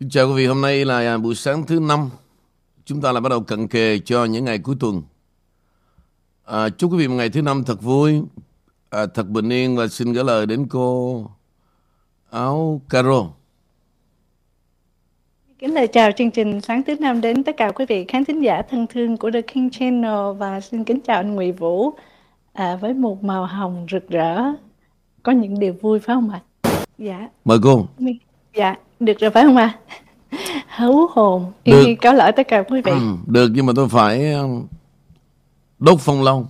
Kính chào quý vị, hôm nay là buổi sáng thứ năm. Chúng ta lại bắt đầu cận kề cho những ngày cuối tuần. À, chúc quý vị một ngày thứ năm thật vui, à, thật bình yên và xin gửi lời đến cô Áo Caro. Kính lời chào chương trình sáng thứ năm đến tất cả quý vị khán thính giả thân thương của The King Channel và xin kính chào anh Nguyễn Vũ à, với một màu hồng rực rỡ. Có những điều vui phải không ạ? Dạ. Mời cô. Dạ, được rồi phải không ạ? Hấu hồn. Được. Có lỗi tất cả quý vị. Ừ, được nhưng mà tôi phải um, đốt phong long.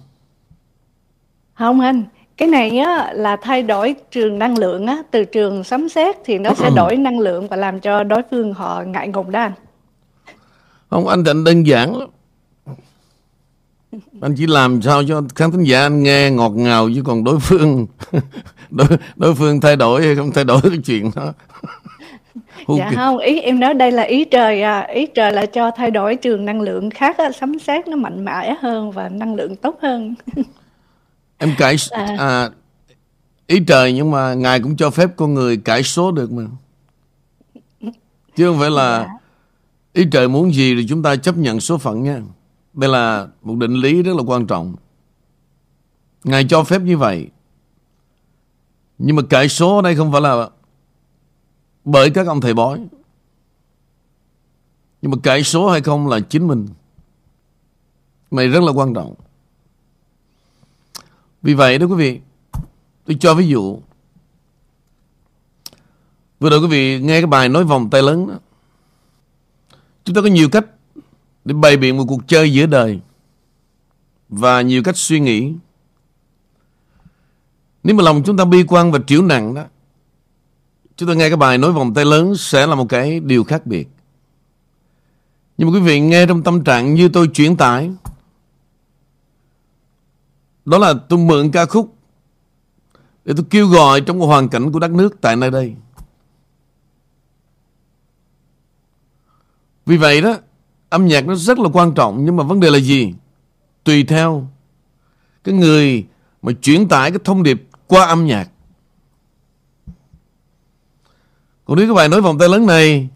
Không anh, cái này á, là thay đổi trường năng lượng á, từ trường sấm sét thì nó sẽ đổi năng lượng và làm cho đối phương họ ngại ngùng đó anh. Không, anh định đơn giản lắm. Anh chỉ làm sao cho khán thính giả anh nghe ngọt ngào chứ còn đối phương đối, đối phương thay đổi hay không thay đổi cái chuyện đó. Dạ không, ý em nói đây là ý trời à, ý trời là cho thay đổi trường năng lượng khác á, sấm sét nó mạnh mẽ hơn và năng lượng tốt hơn. em cải à. à, ý trời nhưng mà ngài cũng cho phép con người cải số được mà chứ không phải là dạ. ý trời muốn gì thì chúng ta chấp nhận số phận nha đây là một định lý rất là quan trọng ngài cho phép như vậy nhưng mà cải số ở đây không phải là bởi các ông thầy bói nhưng mà cải số hay không là chính mình này rất là quan trọng vì vậy đó quý vị, tôi cho ví dụ. Vừa rồi quý vị nghe cái bài nói vòng tay lớn đó. Chúng ta có nhiều cách để bày biện một cuộc chơi giữa đời và nhiều cách suy nghĩ. Nếu mà lòng chúng ta bi quan và triểu nặng đó, chúng ta nghe cái bài nói vòng tay lớn sẽ là một cái điều khác biệt. Nhưng mà quý vị nghe trong tâm trạng như tôi chuyển tải đó là tôi mượn ca khúc để tôi kêu gọi trong hoàn cảnh của đất nước tại nơi đây. Vì vậy đó, âm nhạc nó rất là quan trọng nhưng mà vấn đề là gì? Tùy theo cái người mà chuyển tải cái thông điệp qua âm nhạc. Còn nếu các bạn nói vòng tay lớn này,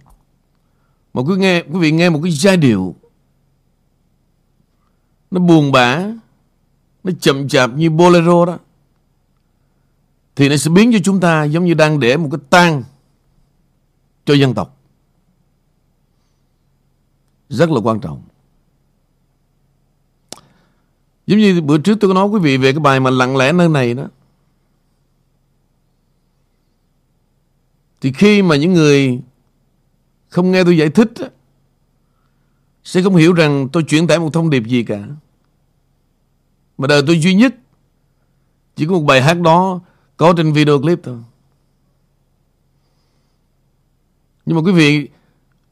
mà cứ nghe, quý vị nghe một cái giai điệu. Nó buồn bã, nó chậm chạp như bolero đó. Thì nó sẽ biến cho chúng ta giống như đang để một cái tang cho dân tộc. Rất là quan trọng. Giống như bữa trước tôi có nói quý vị về cái bài mà lặng lẽ nơi này đó. Thì khi mà những người không nghe tôi giải thích sẽ không hiểu rằng tôi chuyển tải một thông điệp gì cả. Mà đời tôi duy nhất Chỉ có một bài hát đó Có trên video clip thôi. Nhưng mà quý vị,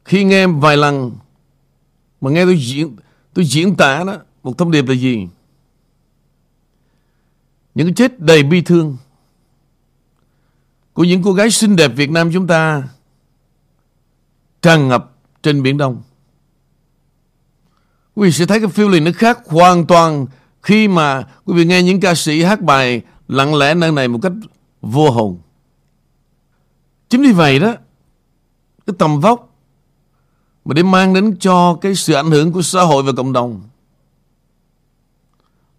Khi nghe vài lần Mà nghe tôi diễn Tôi diễn tả đó, Một thông điệp là gì? Những cái chết đầy bi thương. Của những cô gái xinh đẹp Việt Nam chúng ta Tràn ngập trên Biển Đông Quý vị sẽ thấy cái feeling nó khác hoàn toàn khi mà quý vị nghe những ca sĩ hát bài lặng lẽ nơi này một cách vô hồn. Chính vì vậy đó, cái tầm vóc mà để mang đến cho cái sự ảnh hưởng của xã hội và cộng đồng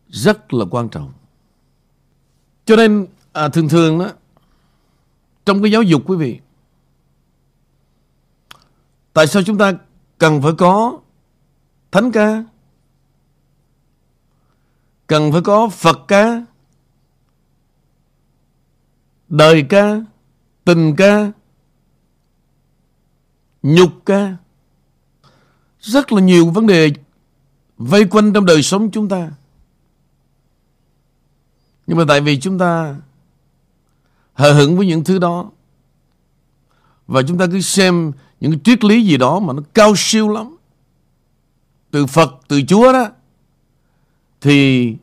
rất là quan trọng. Cho nên à, thường thường đó, trong cái giáo dục quý vị, tại sao chúng ta cần phải có thánh ca? Cần phải có Phật ca, đời ca, tình ca, nhục ca. Rất là nhiều vấn đề vây quanh trong đời sống chúng ta. Nhưng mà tại vì chúng ta hờ hững với những thứ đó và chúng ta cứ xem những cái triết lý gì đó mà nó cao siêu lắm. Từ Phật, từ Chúa đó thì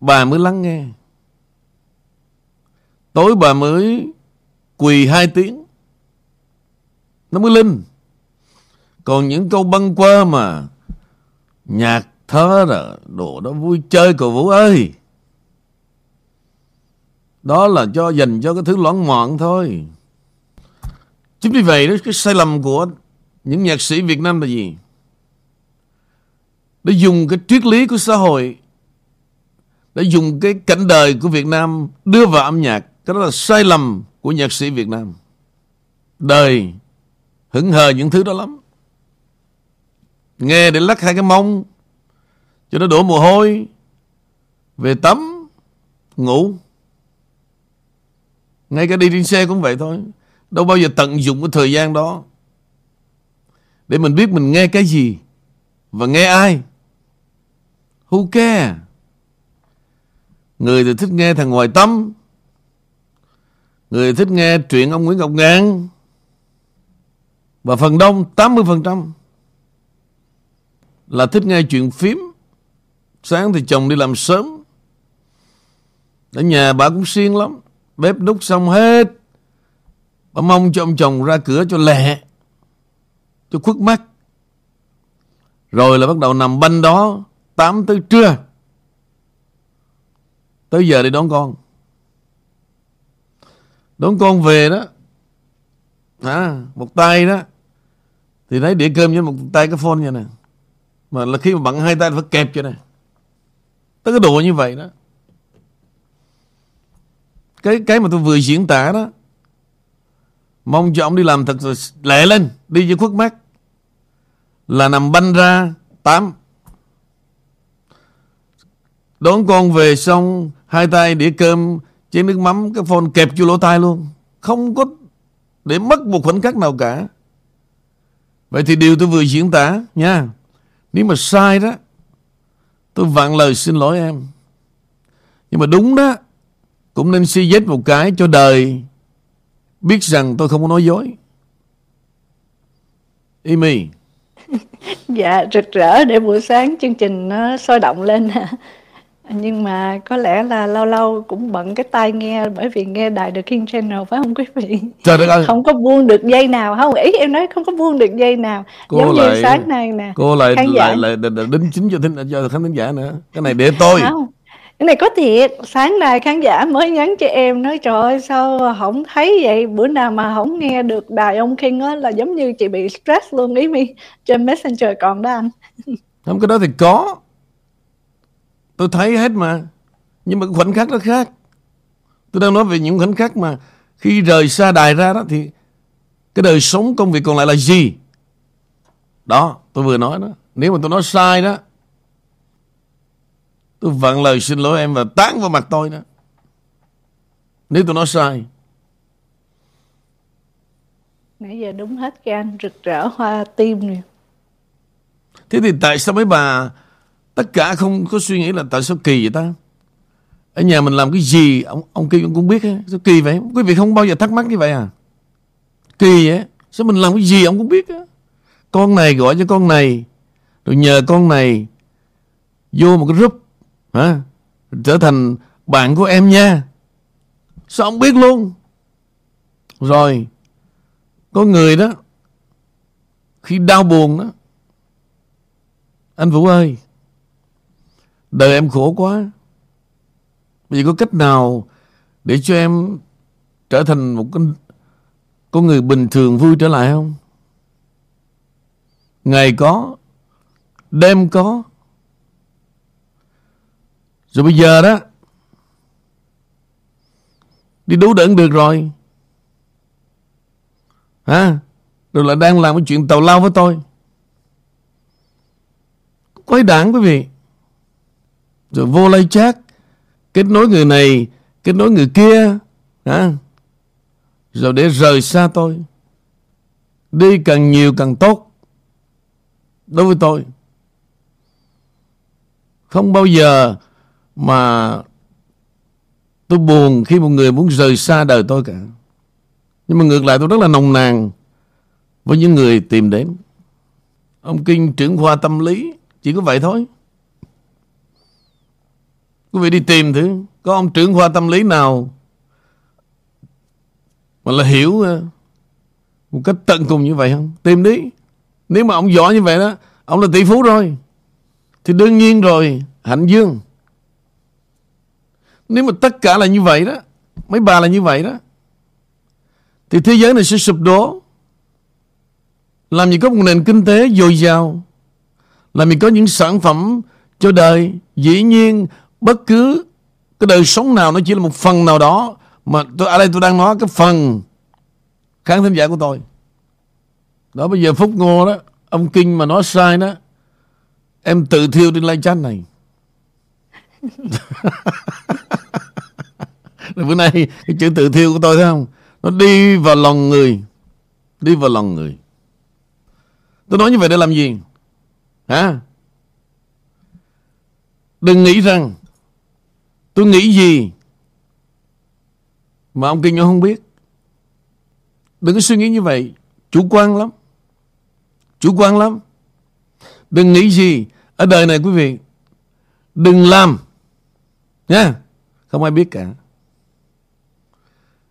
bà mới lắng nghe. Tối bà mới quỳ hai tiếng. Nó mới linh. Còn những câu băng qua mà nhạc thơ rồi, đồ đó vui chơi cậu Vũ ơi. Đó là cho dành cho cái thứ loãng ngoạn thôi. Chính vì vậy đó, cái sai lầm của những nhạc sĩ Việt Nam là gì? Để dùng cái triết lý của xã hội, để dùng cái cảnh đời của Việt Nam đưa vào âm nhạc. Cái đó là sai lầm của nhạc sĩ Việt Nam. Đời hững hờ những thứ đó lắm. Nghe để lắc hai cái mông, cho nó đổ mồ hôi, về tắm, ngủ ngay cả đi trên xe cũng vậy thôi. Đâu bao giờ tận dụng cái thời gian đó. Để mình biết mình nghe cái gì và nghe ai. Who care? Người thì thích nghe thằng ngoài tâm. Người thích nghe chuyện ông Nguyễn Ngọc Ngạn. Và phần đông 80% là thích nghe chuyện phím. Sáng thì chồng đi làm sớm. Ở nhà bà cũng siêng lắm. Bếp đúc xong hết. Bà mong cho ông chồng ra cửa cho lẹ Cho khuất mắt. Rồi là bắt đầu nằm banh đó 8 tới trưa. Tới giờ đi đón con. Đón con về đó. À, Một tay đó. Thì lấy đĩa cơm với một tay cái phone như nè. Mà là khi mà bận hai tay phải kẹp cho này Tới cái độ như vậy đó cái cái mà tôi vừa diễn tả đó, mong cho ông đi làm thật là lên, đi với khuất mắt. Là nằm banh ra tám. Đón con về xong, hai tay đĩa cơm, chén nước mắm, cái phone kẹp vô lỗ tai luôn. Không có để mất một khoảnh khắc nào cả. Vậy thì điều tôi vừa diễn tả, nha. Nếu mà sai đó, tôi vặn lời xin lỗi em. Nhưng mà đúng đó cũng nên suy dết một cái cho đời biết rằng tôi không có nói dối. Amy. dạ, rực rỡ để buổi sáng chương trình nó sôi động lên. Nhưng mà có lẽ là lâu lâu cũng bận cái tai nghe bởi vì nghe đài The King Channel phải không quý vị? Trời đất ơi. Không có buông được dây nào không? Ý em nói không có buông được dây nào. Cô Giống lại, như sáng nay nè. Cô lại lại, lại, lại, lại đính chính cho, thính, cho khán thính giả nữa. Cái này để tôi. Không cái này có thiệt. Sáng nay khán giả mới nhắn cho em nói, trời ơi, sao không thấy vậy? Bữa nào mà không nghe được đài ông King á là giống như chị bị stress luôn. Ý mi, trên messenger còn đó anh. Không, cái đó thì có. Tôi thấy hết mà. Nhưng mà khoảnh khắc nó khác. Tôi đang nói về những khoảnh khắc mà khi rời xa đài ra đó thì cái đời sống công việc còn lại là gì? Đó, tôi vừa nói đó. Nếu mà tôi nói sai đó Tôi vặn lời xin lỗi em và tán vào mặt tôi đó. Nếu tôi nói sai. Nãy giờ đúng hết cái anh rực rỡ hoa tim nè. Thế thì tại sao mấy bà tất cả không có suy nghĩ là tại sao kỳ vậy ta? Ở nhà mình làm cái gì ông ông kia cũng biết á, sao kỳ vậy? Quý vị không bao giờ thắc mắc như vậy à? Kỳ vậy? Sao mình làm cái gì ông cũng biết á? Con này gọi cho con này, rồi nhờ con này vô một cái group hả? trở thành bạn của em nha. Sao ông biết luôn? Rồi, có người đó, khi đau buồn đó, anh Vũ ơi, đời em khổ quá. Bây giờ có cách nào để cho em trở thành một con con người bình thường vui trở lại không? Ngày có, đêm có rồi bây giờ đó, Đi đú đựng được rồi. Hả? Rồi lại đang làm cái chuyện tàu lao với tôi. Quấy đảng quý vị. Rồi vô lay chat Kết nối người này, Kết nối người kia, hả? Rồi để rời xa tôi. Đi càng nhiều càng tốt Đối với tôi. Không bao giờ mà tôi buồn khi một người muốn rời xa đời tôi cả. Nhưng mà ngược lại tôi rất là nồng nàn với những người tìm đến. Ông Kinh trưởng khoa tâm lý chỉ có vậy thôi. Quý vị đi tìm thử có ông trưởng khoa tâm lý nào mà là hiểu ờ, một cách tận cùng như vậy không? Tìm đi. Nếu mà ông giỏi như vậy đó, ông là tỷ phú rồi. Thì đương nhiên rồi, hạnh dương. Nếu mà tất cả là như vậy đó, Mấy bà là như vậy đó, Thì thế giới này sẽ sụp đổ. Làm gì có một nền kinh tế dồi dào, Làm gì có những sản phẩm cho đời. Dĩ nhiên, bất cứ cái đời sống nào nó chỉ là một phần nào đó, Mà tôi, ở đây tôi đang nói cái phần khán thính giả của tôi. Đó, bây giờ Phúc Ngô đó, Ông Kinh mà nói sai đó, Em tự thiêu trên lai chat này bữa nay cái chữ tự thiêu của tôi thấy không? Nó đi vào lòng người. Đi vào lòng người. Tôi nói như vậy để làm gì? Hả? Đừng nghĩ rằng Tôi nghĩ gì Mà ông Kinh không biết. Đừng có suy nghĩ như vậy. Chủ quan lắm. Chủ quan lắm. Đừng nghĩ gì. Ở đời này quý vị, Đừng làm Nha. Không ai biết cả.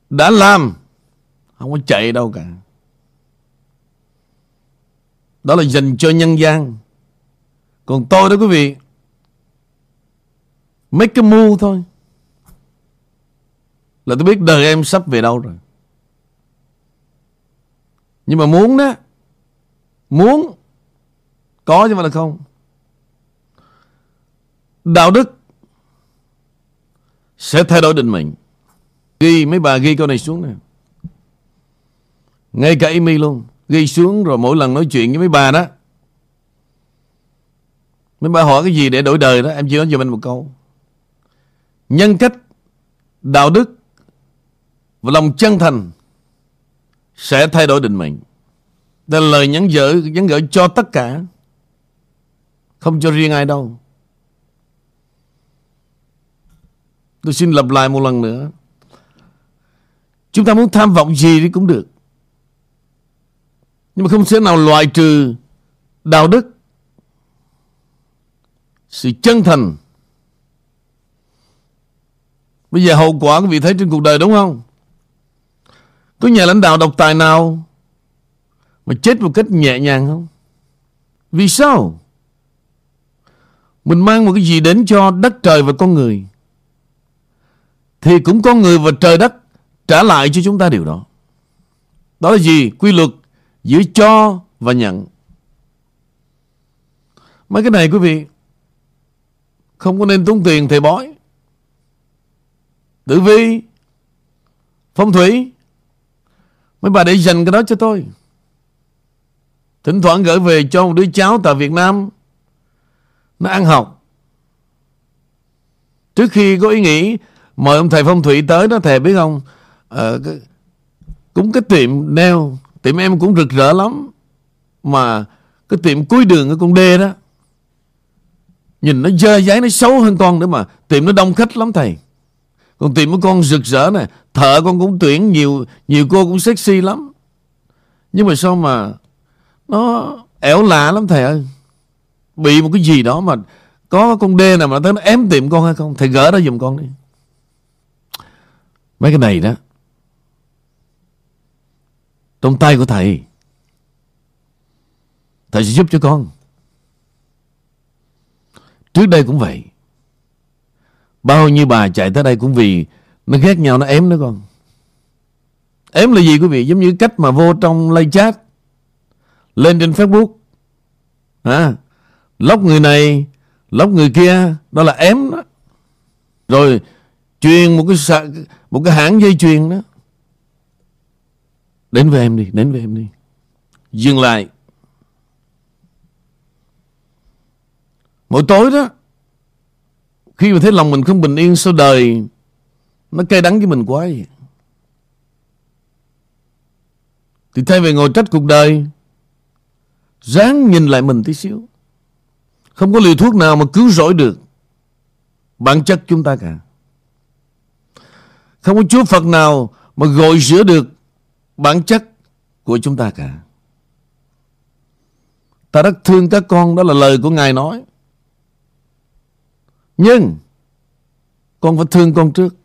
Đã làm, Không có chạy đâu cả. Đó là dành cho nhân gian. Còn tôi đó quý vị, Mấy cái move thôi. Là tôi biết đời em sắp về đâu rồi. Nhưng mà muốn đó, Muốn Có chứ mà là không. Đạo đức sẽ thay đổi định mệnh. Ghi mấy bà ghi câu này xuống nè. Ngay cả Amy luôn. Ghi xuống rồi mỗi lần nói chuyện với mấy bà đó. Mấy bà hỏi cái gì để đổi đời đó? Em chỉ nói cho mình một câu. Nhân cách Đạo đức Và lòng chân thành Sẽ thay đổi định mệnh. Đây là lời nhắn gửi, nhắn gửi cho tất cả. Không cho riêng ai đâu. Tôi xin lặp lại một lần nữa. Chúng ta muốn tham vọng gì thì cũng được. Nhưng mà không thể nào loại trừ Đạo đức, Sự chân thành. Bây giờ hậu quả quý vị thấy trên cuộc đời đúng không? Có nhà lãnh đạo độc tài nào Mà chết một cách nhẹ nhàng không? Vì sao? Mình mang một cái gì đến cho đất trời và con người. Thì cũng có người và trời đất Trả lại cho chúng ta điều đó. Đó là gì? Quy luật giữa cho và nhận. Mấy cái này quý vị, Không có nên tốn tiền thầy bói. Tử vi, Phong thủy, Mấy bà để dành cái đó cho tôi. Thỉnh thoảng gửi về cho một đứa cháu tại Việt Nam, Nó ăn học. Trước khi có ý nghĩ Mời ông thầy phong thủy tới đó Thầy biết không? Ờ, cái, Cũng cái tiệm neo Tiệm em cũng rực rỡ lắm. Mà cái tiệm cuối đường ở con đê đó Nhìn nó dơ giấy nó xấu hơn con nữa mà. Tiệm nó đông khách lắm thầy. Còn tiệm của con rực rỡ này Thợ con cũng tuyển nhiều Nhiều cô cũng sexy lắm. Nhưng mà sao mà Nó ẻo lạ lắm thầy ơi. Bị một cái gì đó mà Có con đê nào mà tới nó ém tiệm con hay không? Thầy gỡ ra giùm con đi. Mấy cái này đó. Trong tay của thầy. Thầy sẽ giúp cho con. Trước đây cũng vậy. Bao nhiêu bà chạy tới đây cũng vì Nó ghét nhau nó ém nữa con. Ém là gì quý vị? Giống như cách mà vô trong live chat. Lên trên Facebook. À, Lóc người này Lóc người kia. Đó là ém đó. Rồi truyền một cái một cái hãng dây chuyền đó. Đến với em đi, Đến với em đi. Dừng lại. Mỗi tối đó, khi mà thấy lòng mình không bình yên sau đời, Nó cay đắng với mình quá vậy. Thì thay vì ngồi trách cuộc đời, Ráng nhìn lại mình tí xíu. Không có liều thuốc nào mà cứu rỗi được. Bản chất chúng ta cả. Không có Chúa Phật nào Mà gội rửa được Bản chất của chúng ta cả Ta rất thương các con, Đó là lời của Ngài nói nhưng, con phải thương con trước.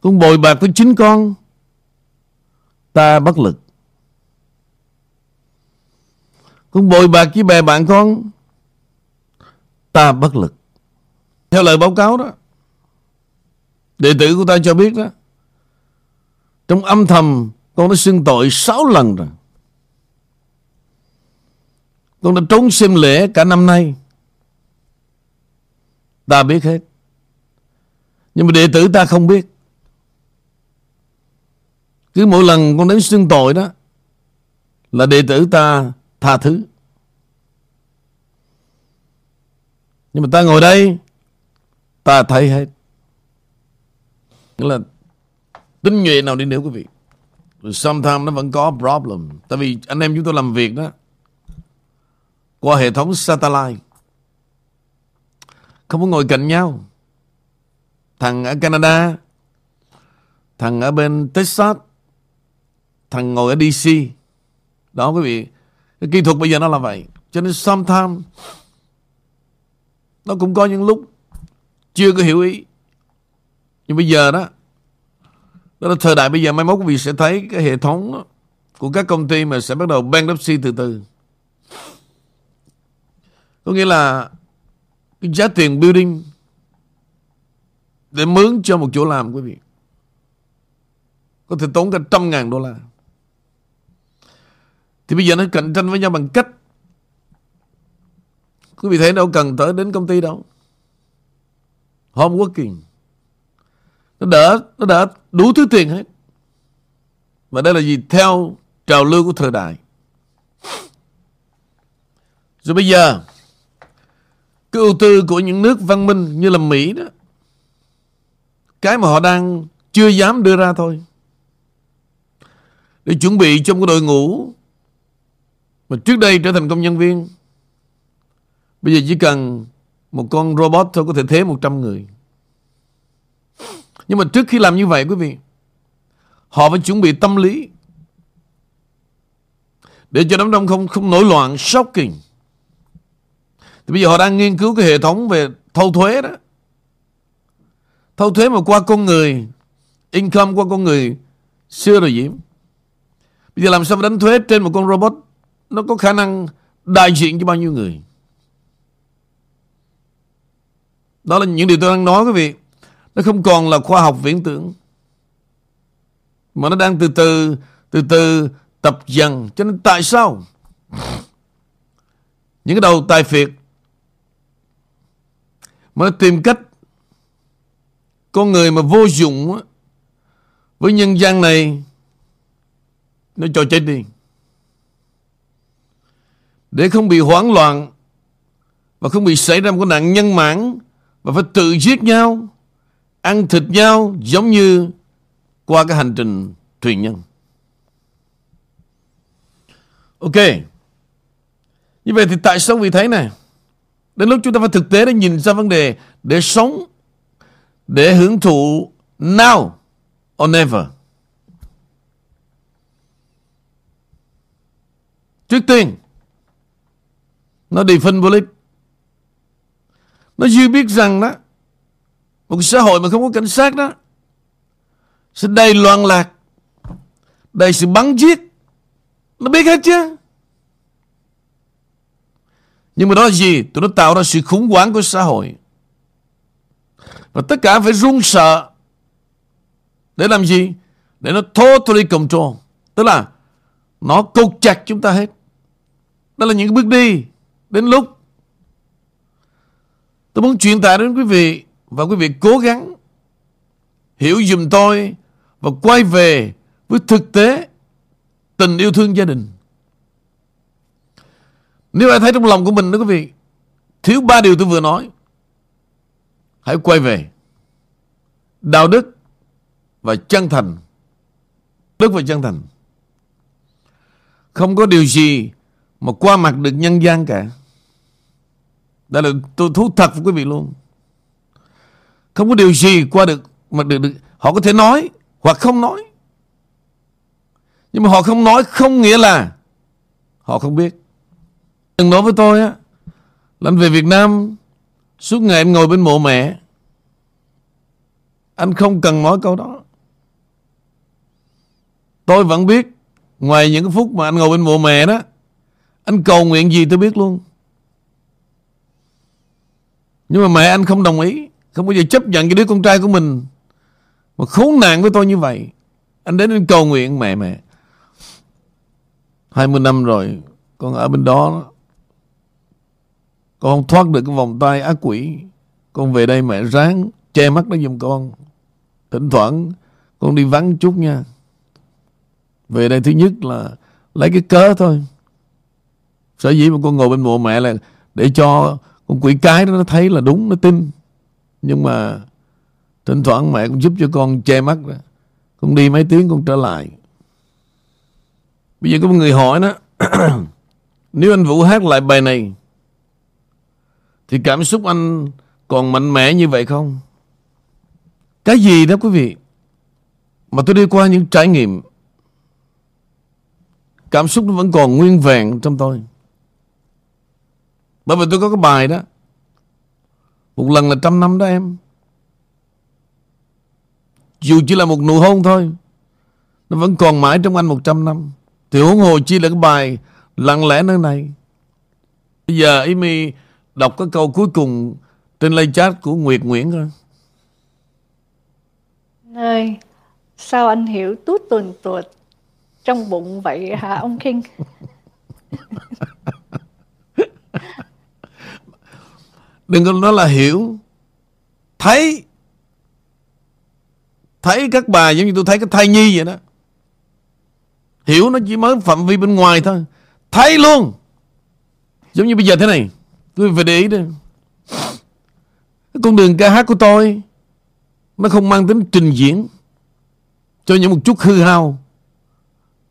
Con bồi bạc với chính con. Ta bất lực. Con bồi bạc với bè bạn con. Ta bất lực. Theo lời báo cáo đó. Đệ tử của ta cho biết đó. Trong âm thầm con đã xưng tội 6 lần rồi. Con đã trốn xem lễ cả năm nay Ta biết hết Nhưng mà đệ tử ta không biết Cứ mỗi lần con đến xưng tội đó, Là đệ tử ta tha thứ Nhưng mà ta ngồi đây, Ta thấy hết Nghĩa là Tính nhuệ nào đi nữa quý vị. Sometimes nó vẫn có problem. Tại vì anh em chúng tôi làm việc đó, Qua hệ thống satellite, Không có ngồi cạnh nhau. Thằng ở Canada, Thằng ở bên Texas, Thằng ngồi ở DC Đó quý vị, Cái kỹ thuật bây giờ nó là vậy. Cho nên sometimes Nó cũng có những lúc Chưa có hiểu ý. Nhưng bây giờ đó đó là thời đại bây giờ, mai mốt quý vị sẽ thấy cái hệ thống của các công ty mà sẽ bắt đầu bankruptcy từ từ. Có nghĩa là cái giá tiền building để mướn cho một chỗ làm, quý vị, có thể tốn cả trăm ngàn đô la. Thì bây giờ nó cạnh tranh với nhau bằng cách, quý vị thấy đâu cần tới đến công ty đâu. Home working. Nó đỡ Nó đỡ đủ thứ tiền hết. Và đây là gì? Theo trào lưu của thời đại. Rồi bây giờ, Cái ưu tư của những nước văn minh Như là Mỹ đó, Cái mà họ đang Chưa dám đưa ra thôi. Để chuẩn bị trong cái đội ngũ Mà trước đây trở thành công nhân viên, Bây giờ chỉ cần Một con robot thôi có thể thế 100 người nhưng mà trước khi làm như vậy, quý vị, Họ phải chuẩn bị tâm lý Để cho đám đông không không nổi loạn shocking. Thì bây giờ họ đang nghiên cứu cái hệ thống về thâu thuế đó. Thâu thuế mà qua con người, Income qua con người Xưa rồi Diễm. Bây giờ làm sao mà đánh thuế trên một con robot? Nó có khả năng đại diện cho bao nhiêu người? Đó là những điều tôi đang nói, quý vị nó không còn là khoa học viễn tưởng, Mà nó đang từ từ Từ từ tập dần. Cho nên tại sao? Những cái đầu tài phiệt Mà nó tìm cách Con người mà vô dụng Với nhân gian này, Nó cho chết đi. Để không bị hoảng loạn Và không bị xảy ra một cái nạn nhân mãn, Và phải tự giết nhau ăn thịt nhau giống như qua cái hành trình thuyền nhân. Ok. Như vậy thì tại sao vì thế này? Đến lúc chúng ta phải thực tế để nhìn ra vấn đề để sống, để hưởng thụ now or never. Trước tiên, nó đi phân vô Nó dư biết rằng đó một xã hội mà không có cảnh sát đó, Sẽ đầy loạn lạc. Đầy sự bắn giết. Nó biết hết chứ. Nhưng mà đó là gì? Tụi nó tạo ra sự khủng hoảng của xã hội. Và tất cả phải run sợ. Để làm gì? Để nó totally control Tức là Nó cột chặt chúng ta hết. Đó là những bước đi Đến lúc. Tôi muốn truyền tải đến quý vị và quý vị cố gắng hiểu dùm tôi và quay về với thực tế tình yêu thương gia đình. Nếu ai thấy trong lòng của mình đó quý vị, thiếu ba điều tôi vừa nói, hãy quay về. Đạo đức và chân thành. Đức và chân thành. Không có điều gì mà qua mặt được nhân gian cả. Đây là tôi thú thật với quý vị luôn không có điều gì qua được mà được, được họ có thể nói hoặc không nói. Nhưng mà họ không nói không nghĩa là họ không biết. Đừng nói với tôi á là anh về Việt Nam suốt ngày anh ngồi bên mộ mẹ. Anh không cần nói câu đó. Tôi vẫn biết ngoài những cái phút mà anh ngồi bên mộ mẹ đó anh cầu nguyện gì tôi biết luôn. Nhưng mà mẹ anh không đồng ý không bao giờ chấp nhận cái đứa con trai của mình. Mà khốn nạn với tôi như vậy. Anh đến anh cầu nguyện, mẹ mẹ. 20 năm rồi, Con ở bên đó, Con không thoát được cái vòng tay ác quỷ. Con về đây mẹ ráng Che mắt nó giùm con. Thỉnh thoảng, con đi vắng chút nha. Về đây thứ nhất là Lấy cái cớ thôi. Sở dĩ mà con ngồi bên mộ mẹ là Để cho con quỷ cái đó nó thấy là đúng, Nó tin. Nhưng mà Thỉnh thoảng mẹ cũng giúp cho con che mắt đó. Con đi mấy tiếng con trở lại. Bây giờ có một người hỏi đó, Nếu anh Vũ hát lại bài này, Thì cảm xúc anh Còn mạnh mẽ như vậy không? Cái gì đó quý vị? Mà tôi đi qua những trải nghiệm, Cảm xúc nó vẫn còn nguyên vẹn trong tôi. Bởi vì tôi có cái bài đó một lần là trăm năm đó em. Dù chỉ là một nụ hôn thôi Nó vẫn còn mãi trong anh một trăm năm. Thì huống hồ chi là cái bài Lặng lẽ nơi này. Bây giờ Amy đọc cái câu cuối cùng Trên live chat của Nguyệt Nguyễn coi. Ơi Sao anh hiểu tút tuần tuột Trong bụng vậy hả ông King Đừng có nói là hiểu. Thấy Thấy các bà giống như tôi thấy cái thai nhi vậy đó. Hiểu nó chỉ mới phạm vi bên ngoài thôi. Thấy luôn. Giống như bây giờ thế này. Tôi phải để ý đây, Cái con đường ca hát của tôi Nó không mang tính trình diễn Cho những một chút hư hao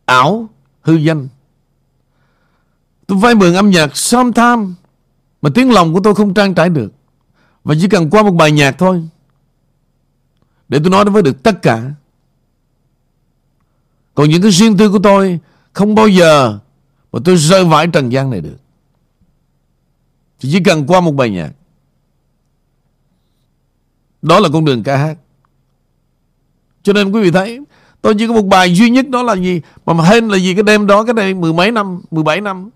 Ảo Hư danh. Tôi vay mượn âm nhạc sometime. Mà tiếng lòng của tôi không trang trải được. Và chỉ cần qua một bài nhạc thôi, Để tôi nói với được tất cả. Còn những cái riêng tư của tôi Không bao giờ Mà tôi rơi vãi trần gian này được. Thì chỉ cần qua một bài nhạc. Đó là con đường ca hát. Cho nên quý vị thấy, Tôi chỉ có một bài duy nhất đó là gì? Mà mà hên là gì? Cái đêm đó, Cái này mười mấy năm, Mười bảy năm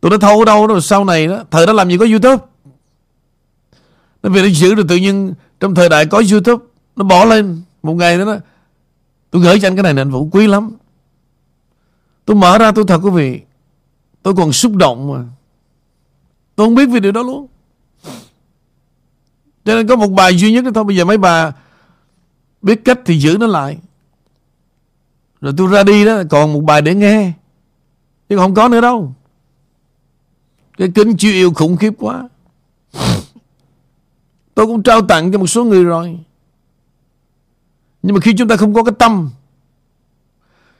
Tôi đã thâu ở đâu rồi sau này đó Thời đó làm gì có Youtube. Nó vì nó giữ được tự nhiên Trong thời đại có Youtube Nó bỏ lên. Một ngày đó, đó Tôi gửi cho anh cái này nè anh Vũ quý lắm. Tôi mở ra tôi thật quý vị Tôi còn xúc động mà. Tôi không biết về điều đó luôn. Cho nên có một bài duy nhất đó thôi Bây giờ mấy bà Biết cách thì giữ nó lại. Rồi tôi ra đi đó Còn một bài để nghe. Chứ không có nữa đâu. Cái kính chiêu yêu khủng khiếp quá. Tôi cũng trao tặng cho một số người rồi. Nhưng mà khi chúng ta không có cái tâm,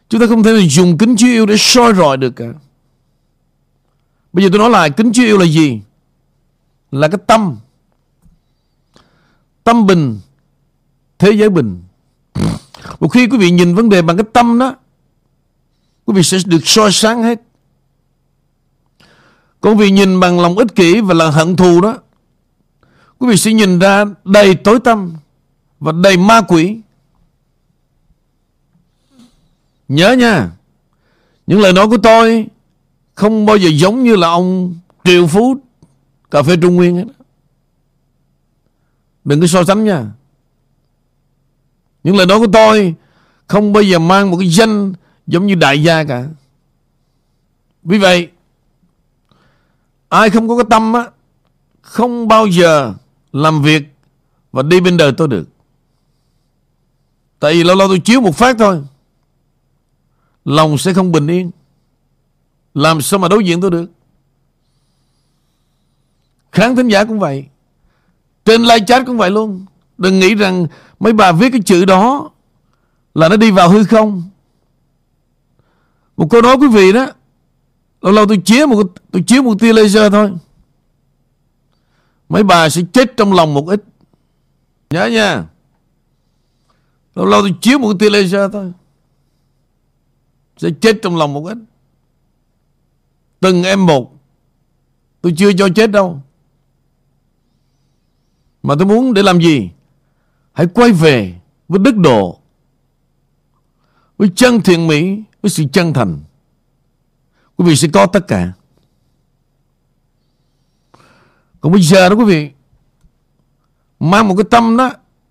Chúng ta không thể dùng kính chiếu yêu để soi rọi được cả. Bây giờ tôi nói lại kính chiếu yêu là gì? Là cái tâm. Tâm bình, Thế giới bình. Một khi quý vị nhìn vấn đề bằng cái tâm đó, Quý vị sẽ được soi sáng hết. Còn vì nhìn bằng lòng ích kỷ Và là hận thù đó. Quý vị sẽ nhìn ra đầy tối tâm Và đầy ma quỷ. Nhớ nha, Những lời nói của tôi Không bao giờ giống như là ông Triệu Phú Cà phê Trung Nguyên ấy. Đừng có so sánh nha. Những lời nói của tôi Không bao giờ mang một cái danh Giống như đại gia cả. Vì vậy Ai không có cái tâm á, Không bao giờ Làm việc Và đi bên đời tôi được. Tại vì lâu lâu tôi chiếu một phát thôi, Lòng sẽ không bình yên. Làm sao mà đối diện tôi được? Khán thính giả cũng vậy, Trên live chat cũng vậy luôn. Đừng nghĩ rằng mấy bà viết cái chữ đó Là nó đi vào hư không. Một câu nói quý vị đó Lâu lâu tôi chiếu một tôi chiếu một tia laser thôi. Mấy bà sẽ chết trong lòng một ít. Nhớ nha. Lâu lâu tôi chiếu một tia laser thôi. Sẽ chết trong lòng một ít. Từng em một. Tôi chưa cho chết đâu. Mà tôi muốn để làm gì? Hãy quay về với đức độ, với chân thiện mỹ, với sự chân thành quý vị sẽ có tất cả. Còn bây giờ đó quý vị mang một cái tâm đó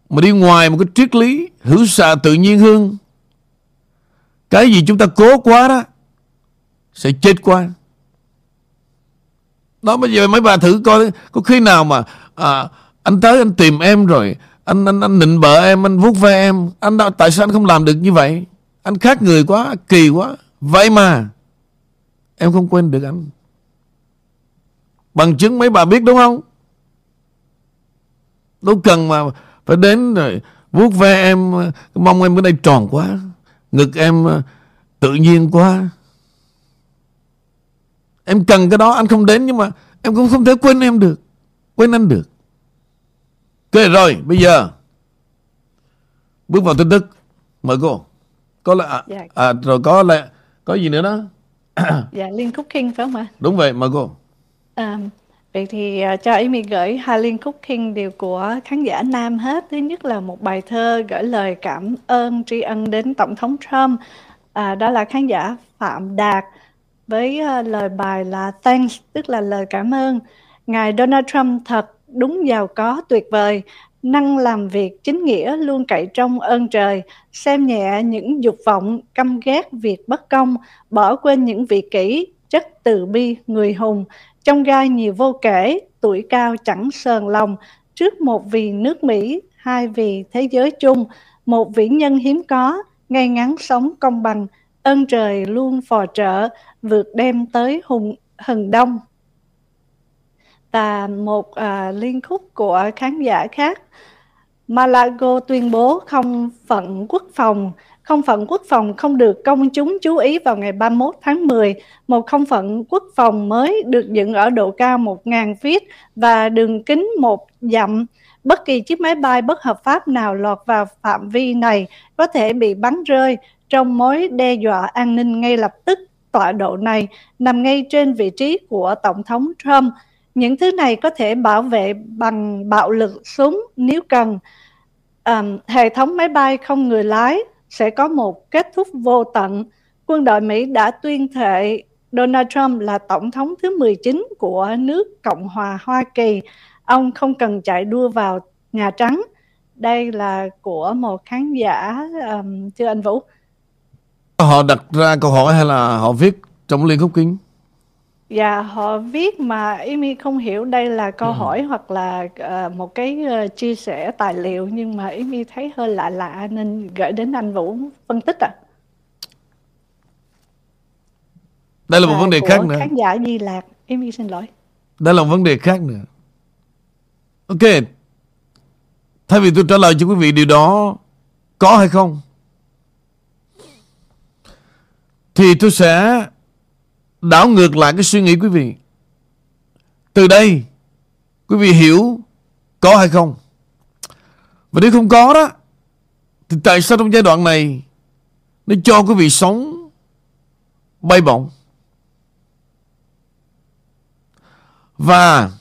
mà đi ngoài một cái triết lý hữu xạ tự nhiên hương. Cái gì chúng ta cố quá đó Sẽ chết quá. Đó bây giờ mấy bà thử coi Có khi nào mà à, Anh tới anh tìm em rồi Anh anh anh nịnh bợ em Anh vuốt ve em anh Tại sao anh không làm được như vậy? Anh khác người quá Kỳ quá. Vậy mà Em không quên được anh. Bằng chứng mấy bà biết đúng không? Đâu cần mà Phải đến rồi vuốt ve em Mong em ở đây tròn quá Ngực em tự nhiên quá. Em cần cái đó anh không đến Nhưng mà em cũng không thể quên em được Quên anh được. Ok rồi bây giờ Bước vào tin tức. Mời cô. Có là à, dạ. à, Rồi có là Có gì nữa đó Dạ Liên Cooking phải không ạ Đúng vậy mời cô à, Vậy thì uh, cho Amy gửi hai liên Cooking đều của khán giả nam hết. Thứ nhất là một bài thơ gửi lời cảm ơn tri ân đến Tổng thống Trump. À, đó là khán giả Phạm Đạt với uh, lời bài là thanks, tức là lời cảm ơn. Ngài Donald Trump thật đúng giàu có tuyệt vời, năng làm việc chính nghĩa luôn cậy trong ơn trời, xem nhẹ những dục vọng căm ghét việc bất công, bỏ quên những vị kỷ, chất từ bi người hùng, trong gai nhiều vô kể, tuổi cao chẳng sờn lòng, trước một vì nước Mỹ, hai vì thế giới chung, một vĩ nhân hiếm có, ngay ngắn sống công bằng, ơn trời luôn phò trợ, vượt đem tới hùng hừng đông. Và một uh, liên khúc của khán giả khác, Malago tuyên bố không phận quốc phòng không phận quốc phòng không được công chúng chú ý vào ngày 31 tháng 10. Một không phận quốc phòng mới được dựng ở độ cao 1.000 feet và đường kính một dặm. Bất kỳ chiếc máy bay bất hợp pháp nào lọt vào phạm vi này có thể bị bắn rơi trong mối đe dọa an ninh ngay lập tức. Tọa độ này nằm ngay trên vị trí của Tổng thống Trump. Những thứ này có thể bảo vệ bằng bạo lực súng nếu cần. Um, hệ thống máy bay không người lái sẽ có một kết thúc vô tận. Quân đội Mỹ đã tuyên thệ Donald Trump là tổng thống thứ 19 của nước Cộng hòa Hoa Kỳ. Ông không cần chạy đua vào Nhà Trắng. Đây là của một khán giả, um, thưa anh Vũ. Họ đặt ra câu hỏi hay là họ viết trong liên khúc kính? Dạ, họ viết mà Amy không hiểu đây là câu ừ. hỏi hoặc là uh, một cái uh, chia sẻ tài liệu nhưng mà Amy thấy hơi lạ lạ nên gửi đến anh Vũ phân tích ạ. À. Đây là một à, vấn đề khác nữa. khán giả Di Lạc, Amy xin lỗi. Đây là một vấn đề khác nữa. Ok. Thay vì tôi trả lời cho quý vị điều đó có hay không thì tôi sẽ đảo ngược lại cái suy nghĩ quý vị. Từ đây, quý vị hiểu có hay không? Và nếu không có đó, thì tại sao trong giai đoạn này nó cho quý vị sống bay bổng? Và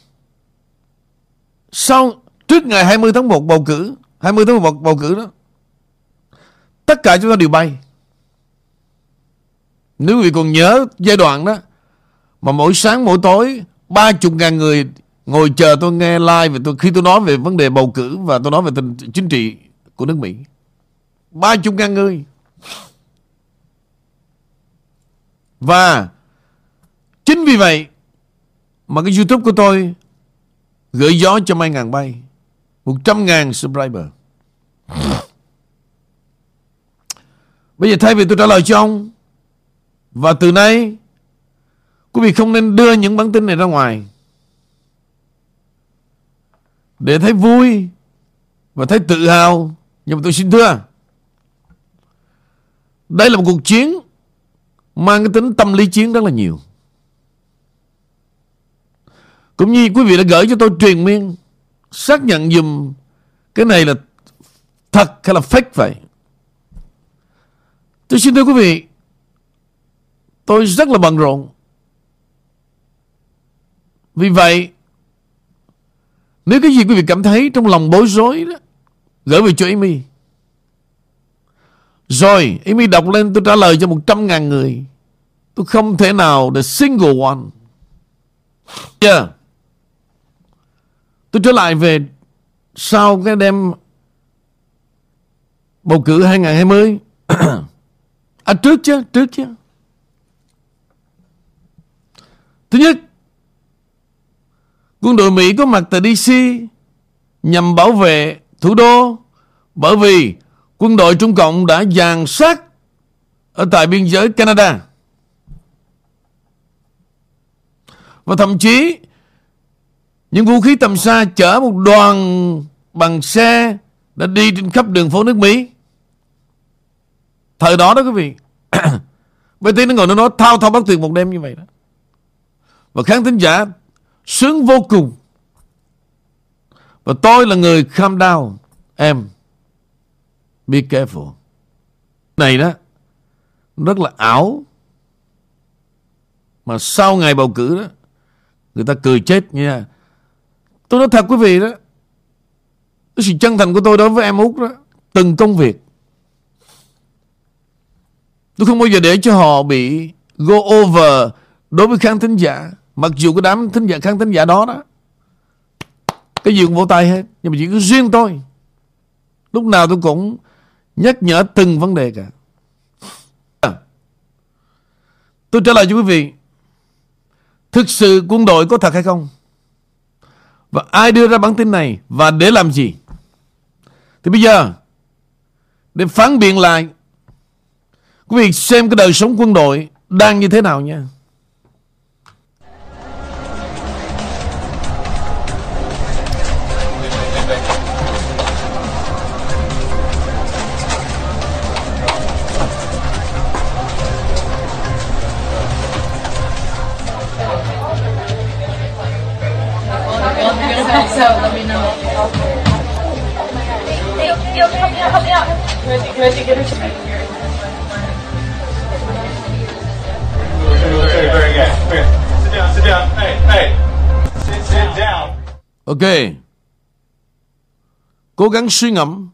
sau trước ngày 20 tháng 1 bầu cử, 20 tháng 1 bầu cử đó, tất cả chúng ta đều bay. Nếu quý vị còn nhớ giai đoạn đó, Mà mỗi sáng mỗi tối, ba chục ngàn người ngồi chờ tôi nghe live và tôi, khi tôi nói về vấn đề bầu cử và tôi nói về tình chính trị của nước Mỹ. ba chục ngàn người. Và chính vì vậy mà cái YouTube của tôi gửi gió cho mấy ngàn bay. một trăm ngàn subscriber. Bây giờ thay vì tôi trả lời cho ông và từ nay, Quý vị không nên đưa những bản tin này ra ngoài. Để thấy vui Và thấy tự hào. Nhưng mà tôi xin thưa, Đây là một cuộc chiến Mang cái tính tâm lý chiến rất là nhiều. Cũng như quý vị đã gửi cho tôi truyền miên, Xác nhận dùm, Cái này là thật hay là fake vậy? Tôi xin thưa quý vị Tôi rất là bận rộn. Vì vậy, nếu cái gì quý vị cảm thấy trong lòng bối rối đó, gửi về cho Amy. Rồi, Amy đọc lên tôi trả lời cho 100 ngàn người. Tôi không thể nào the single one. Yeah. Tôi trở lại về sau cái đêm bầu cử 2020. à trước chứ, trước chứ. Thứ nhất, Quân đội Mỹ có mặt tại DC nhằm bảo vệ thủ đô bởi vì quân đội Trung Cộng đã dàn sát ở tại biên giới Canada. Và thậm chí những vũ khí tầm xa chở một đoàn bằng xe đã đi trên khắp đường phố nước Mỹ. Thời đó đó quý vị. Vậy tí nó ngồi nó nói thao thao bất tuyệt một đêm như vậy đó. Và khán thính giả sướng vô cùng. Và tôi là người calm down. Em, be careful. Này đó, rất là ảo. Mà sau ngày bầu cử đó, người ta cười chết nha. Tôi nói thật quý vị đó, cái sự chân thành của tôi đối với em Út đó, từng công việc. Tôi không bao giờ để cho họ bị go over đối với khán thính giả. Mặc dù cái đám thính giả, khán thính giả đó đó, cái gì cũng vỗ tay hết, nhưng mà chỉ có riêng tôi. Lúc nào tôi cũng nhắc nhở từng vấn đề cả. Tôi trả lời cho quý vị, thực sự quân đội có thật hay không? Và ai đưa ra bản tin này và để làm gì? Thì bây giờ, để phán biện lại, quý vị xem cái đời sống quân đội đang như thế nào nha. So let me know. Hey, yo, help me out, help me out. Get her Ok. Cố gắng suy ngẫm.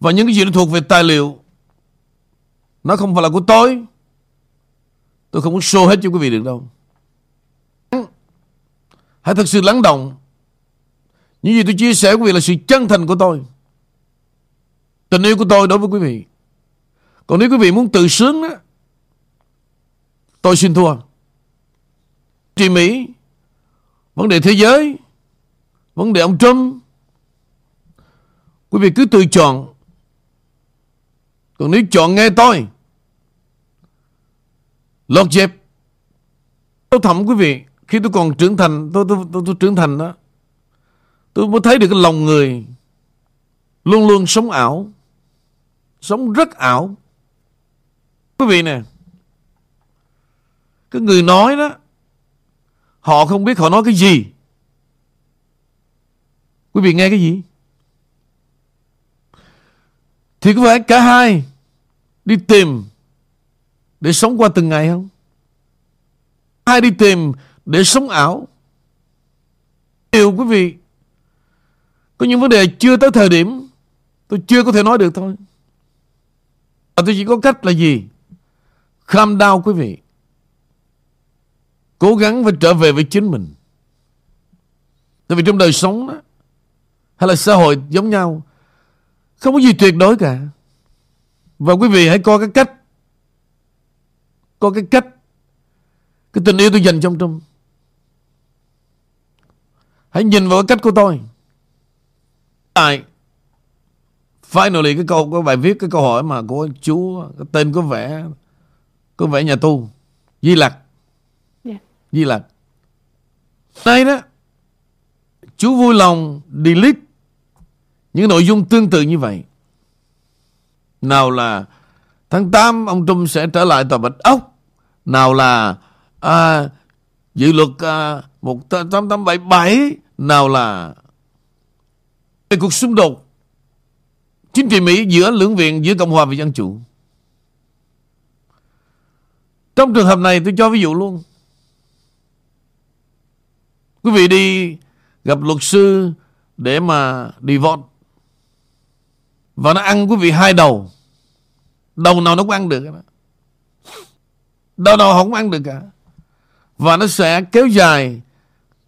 Và những cái gì nó thuộc về tài liệu nó không phải là của tôi. Tôi không có show hết cho quý vị được đâu. Hãy thật sự lắng động. Những gì tôi chia sẻ với quý vị là sự chân thành của tôi. Tình yêu của tôi đối với quý vị. Còn nếu quý vị muốn tự sướng đó, tôi xin thua. Chị Mỹ, vấn đề thế giới, vấn đề ông Trump, quý vị cứ tự chọn. Còn nếu chọn nghe tôi, lọt dẹp, tôi thẩm quý vị, khi tôi còn trưởng thành tôi tôi tôi, tôi trưởng thành đó tôi mới thấy được cái lòng người luôn luôn sống ảo sống rất ảo. Quý vị nè cái người nói đó họ không biết họ nói cái gì. Quý vị nghe cái gì? Thì có phải cả hai đi tìm để sống qua từng ngày không? Hai đi tìm để sống ảo. Điều quý vị, có những vấn đề chưa tới thời điểm tôi chưa có thể nói được thôi. Và tôi chỉ có cách là gì? Calm down quý vị. Cố gắng phải trở về với chính mình. Tại vì trong đời sống đó, hay là xã hội giống nhau, không có gì tuyệt đối cả. Và quý vị hãy coi cái cách, coi cái cách, cái tình yêu tôi dành trong trong Hãy nhìn vào cách của tôi. Tại finally cái câu cái bài viết cái câu hỏi mà của chú cái tên có vẻ có vẻ nhà tu Di Lặc. Yeah. Dạ. Di Lặc. Đây đó chú vui lòng delete những nội dung tương tự như vậy. Nào là tháng 8 ông Trump sẽ trở lại tòa Bạch Ốc. Nào là à, dự luật à, 1877 nào là về cuộc xung đột chính trị Mỹ giữa lưỡng viện giữa Cộng hòa và Dân chủ. Trong trường hợp này tôi cho ví dụ luôn. Quý vị đi gặp luật sư để mà đi divorce và nó ăn quý vị hai đầu. Đầu nào nó cũng ăn được. Đầu nào không ăn được cả. Và nó sẽ kéo dài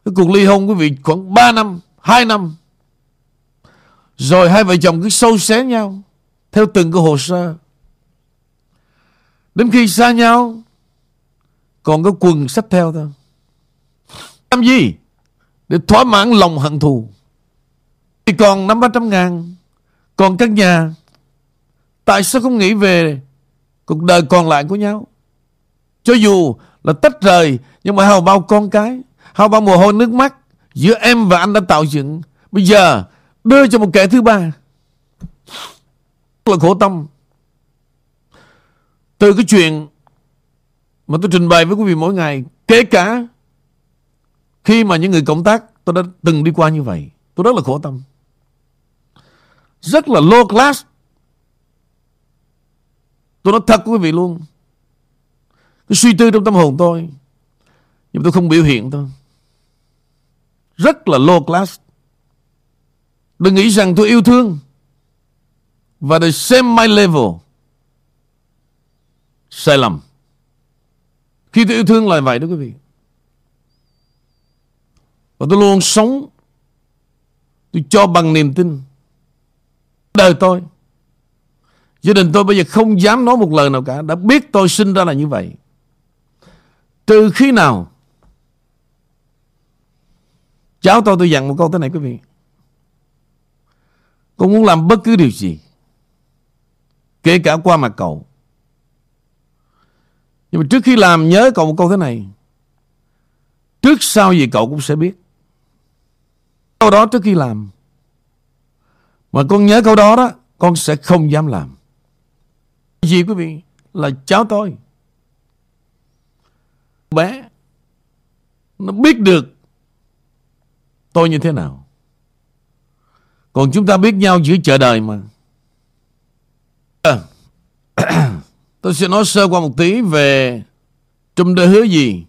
cái cuộc ly hôn quý vị khoảng 3 năm, 2 năm. Rồi hai vợ chồng cứ sâu xé nhau theo từng cái hồ sơ. Đến khi xa nhau còn có quần sách theo thôi. Làm gì? Để thỏa mãn lòng hận thù. Thì còn năm ba trăm ngàn, còn căn nhà. Tại sao không nghĩ về cuộc đời còn lại của nhau? Cho dù là tách rời, nhưng mà hào bao con cái, hao bao mồ hôi nước mắt giữa em và anh đã tạo dựng. Bây giờ đưa cho một kẻ thứ ba. Là khổ tâm. Từ cái chuyện mà tôi trình bày với quý vị mỗi ngày, kể cả khi mà những người cộng tác tôi đã từng đi qua như vậy, tôi rất là khổ tâm. Rất là low class. Tôi nói thật quý vị luôn. Cái suy tư trong tâm hồn tôi, nhưng tôi không biểu hiện thôi. Rất là low class. Đừng nghĩ rằng tôi yêu thương và the same my level. Sai lầm. Khi tôi yêu thương là vậy đó quý vị. Và tôi luôn sống Tôi cho bằng niềm tin Đời tôi Gia đình tôi bây giờ không dám nói một lời nào cả Đã biết tôi sinh ra là như vậy Từ khi nào Cháu tôi tôi dặn một câu thế này quý vị. Con muốn làm bất cứ điều gì, Kể cả qua mặt cậu. Nhưng mà trước khi làm, nhớ cậu một câu thế này. Trước sau gì cậu cũng sẽ biết. Câu đó trước khi làm. Mà con nhớ câu đó đó, Con sẽ không dám làm. Gì quý vị? Là cháu tôi. Bé, Nó biết được Tôi như thế nào? Còn chúng ta biết nhau giữa chợ đời mà. À, Tôi sẽ nói sơ qua một tí về Trung đơ hứa gì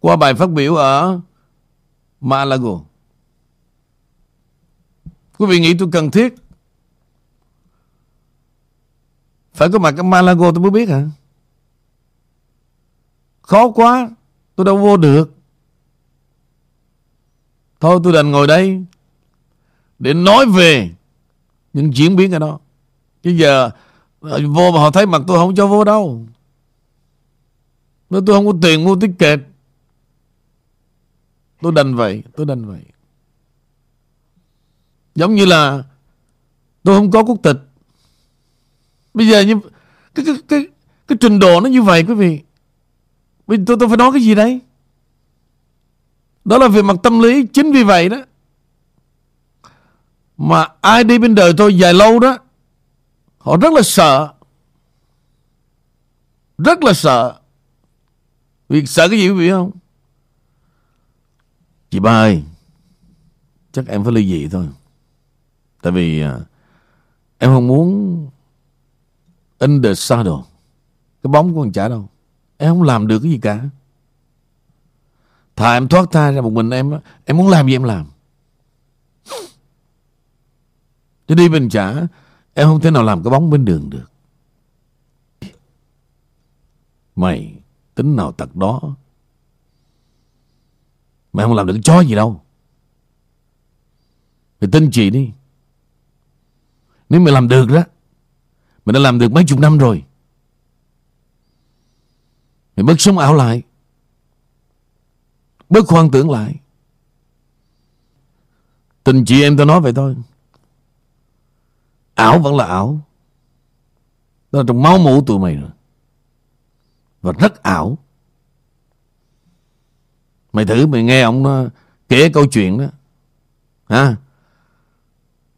Qua bài phát biểu ở Malago Quý vị nghĩ tôi cần thiết Phải có mặt ở Malago tôi mới biết hả? Khó quá Tôi đâu vô được. Thôi tôi đành ngồi đây Để nói về Những diễn biến ở đó. Chứ giờ ờ, Vô mà họ thấy mặt tôi không cho vô đâu. Nếu tôi không có tiền mua ticket Tôi đành vậy Tôi đành vậy. Giống như là Tôi không có quốc tịch. Bây giờ như Cái, cái, cái, cái trình độ nó như vậy quý vị. Bây giờ tôi, tôi phải nói cái gì đấy đó là về mặt tâm lý. Chính vì vậy đó Mà ai đi bên đời tôi dài lâu đó, Họ rất là sợ. Rất là sợ. Vì sợ cái gì quý vị không? Chị ba ơi, Chắc em phải ly dị thôi. Tại vì à, Em không muốn In the shadow. Cái bóng của con chả đâu. Em không làm được cái gì cả. Thà em thoát thai ra một mình em Em muốn làm gì em làm? Chứ đi bên chả, Em không thể nào làm cái bóng bên đường được. Mày, tính nào tật đó. Mày không làm được cái chó gì đâu. Mày tin chị đi. Nếu mày làm được đó, Mày đã làm được mấy chục năm rồi. Mày bớt sống ảo lại. Bớt hoang tưởng lại Tình chị em tôi nói vậy thôi Ảo vẫn là ảo Đó là trong máu mũ tụi mày rồi Và rất ảo Mày thử mày nghe ông nó kể câu chuyện đó. Hả?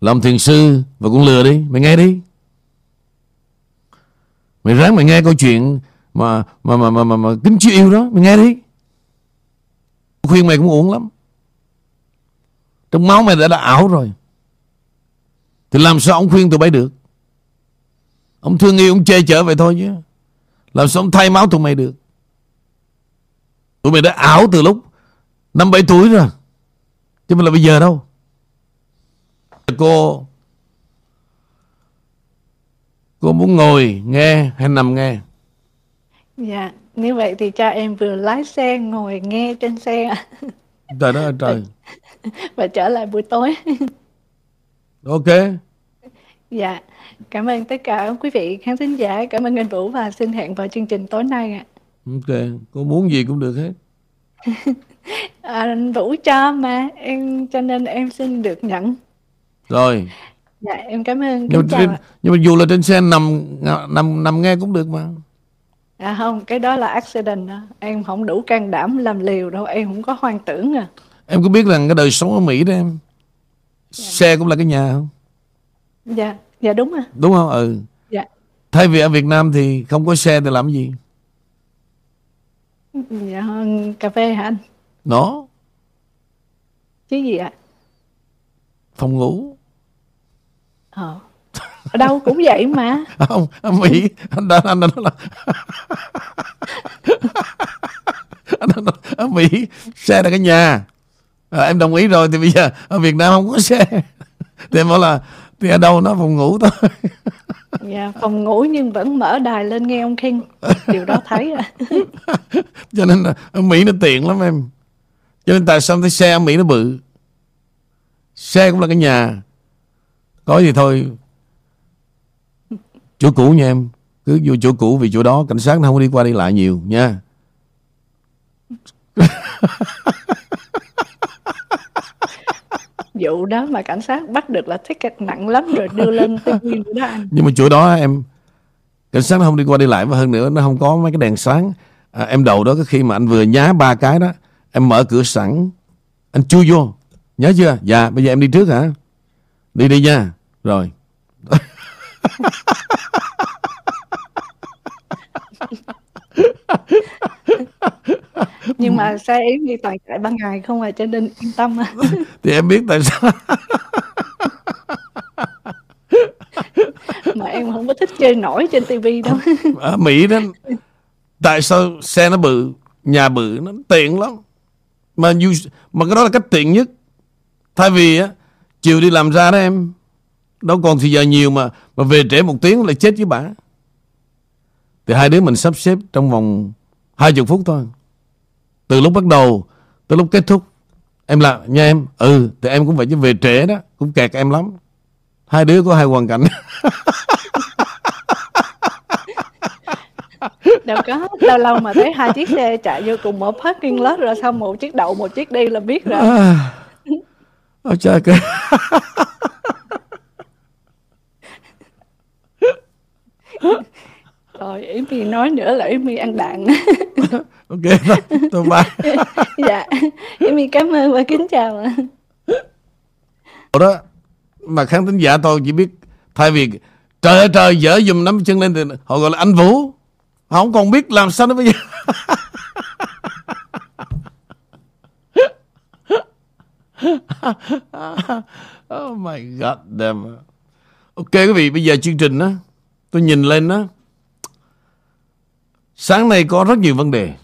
Làm thiền sư và cũng lừa đi. Mày nghe đi. Mày ráng mày nghe câu chuyện mà mà mà mà, mà, mà kính chiêu yêu đó. Mày nghe đi. Khuyên mày cũng uổng lắm. Trong máu mày đã, đã ảo rồi. Thì làm sao ông khuyên tụi bay được? Ông thương yêu, ông che chở vậy thôi chứ. Làm sao ông thay máu tụi mày được? Tụi mày đã ảo từ lúc Năm bảy tuổi rồi Chứ mà là bây giờ đâu Cô Cô muốn ngồi nghe hay nằm nghe Dạ nếu vậy thì cha em vừa lái xe Ngồi nghe trên xe. Trời đất ơi trời. Và trở lại buổi tối. Ok. Dạ Cảm ơn tất cả quý vị khán thính giả Cảm ơn anh Vũ Và xin hẹn vào chương trình tối nay ạ. Ok Cô muốn gì cũng được hết. À, anh Vũ cho mà em cho nên em xin được nhận. Rồi. Dạ em cảm ơn nhưng kính chào trên, ạ. nhưng mà dù là trên xe nằm nằm nằm nghe cũng được mà à không cái đó là accident đó. Em không đủ can đảm làm liều đâu em không có hoang tưởng à. Em có biết rằng cái đời sống ở Mỹ đó em xe cũng là cái nhà không? Dạ dạ đúng à. Đúng không? Ừ. Dạ. Thay vì ở Việt Nam thì không có xe thì làm gì? Dạ cà phê hả anh? Nó chứ gì ạ? Phòng ngủ. Ờ ở đâu cũng vậy mà. Không ở Mỹ. Anh đã anh đã nói là anh đã nói, ở Mỹ xe là cái nhà. À, em đồng ý rồi thì bây giờ ở Việt Nam không có xe. Thì em bảo là thì ở đâu nó phòng ngủ thôi. Dạ phòng ngủ nhưng vẫn mở đài lên nghe ông King. Điều đó thấy à cho nên là ở Mỹ nó tiện lắm em. Cho nên tại sao thấy xe ở Mỹ nó bự? Xe cũng là cái nhà. Có gì thôi chỗ cũ nha em. Cứ vô chỗ cũ vì chỗ đó cảnh sát nó không đi qua đi lại nhiều nha. Vụ đó mà cảnh sát bắt được là ticket nặng lắm rồi đưa lên nữa đó anh. Nhưng mà chỗ đó em cảnh sát nó không đi qua đi lại và hơn nữa nó không có mấy cái đèn sáng. À, em đầu đó cái khi mà anh vừa nhá ba cái đó em mở cửa sẵn anh chui vô. Nhớ chưa? Dạ bây giờ em đi trước hả? Đi đi nha. Rồi nhưng mà xe yếm đi toàn chạy ban ngày không à cho nên yên tâm à. thì em biết tại sao. Mà em không có thích chơi nổi trên TV đâu. Ở Mỹ đó tại sao xe nó bự nhà bự nó tiện lắm. Mà you, mà cái đó là cách tiện nhất. Thay vì á chiều đi làm ra đó em đâu còn thì giờ nhiều mà mà về trễ một tiếng lại chết với bà. Thì hai đứa mình sắp xếp trong vòng hai chục phút thôi. Từ lúc bắt đầu tới lúc kết thúc em là nha em ừ thì em cũng vậy chứ về trễ đó cũng kẹt em lắm. Hai đứa có hai hoàn cảnh. Đâu có lâu lâu mà thấy hai chiếc xe chạy vô cùng một parking lot rồi xong một chiếc đậu một chiếc đi là biết rồi. À, ôi trời rồi Yến My nói nữa là My ăn đạn. Ok tôi bye. Dạ. My cảm ơn và kính chào ạ. Đó mà khán thính giả tôi chỉ biết thay vì trời ơi trời dở dùm nắm chân lên thì họ gọi là anh Vũ. Họ không còn biết làm sao nữa bây giờ. Oh my god damn. Ok quý vị bây giờ chương trình á tôi nhìn lên đó sáng nay có rất nhiều vấn đề.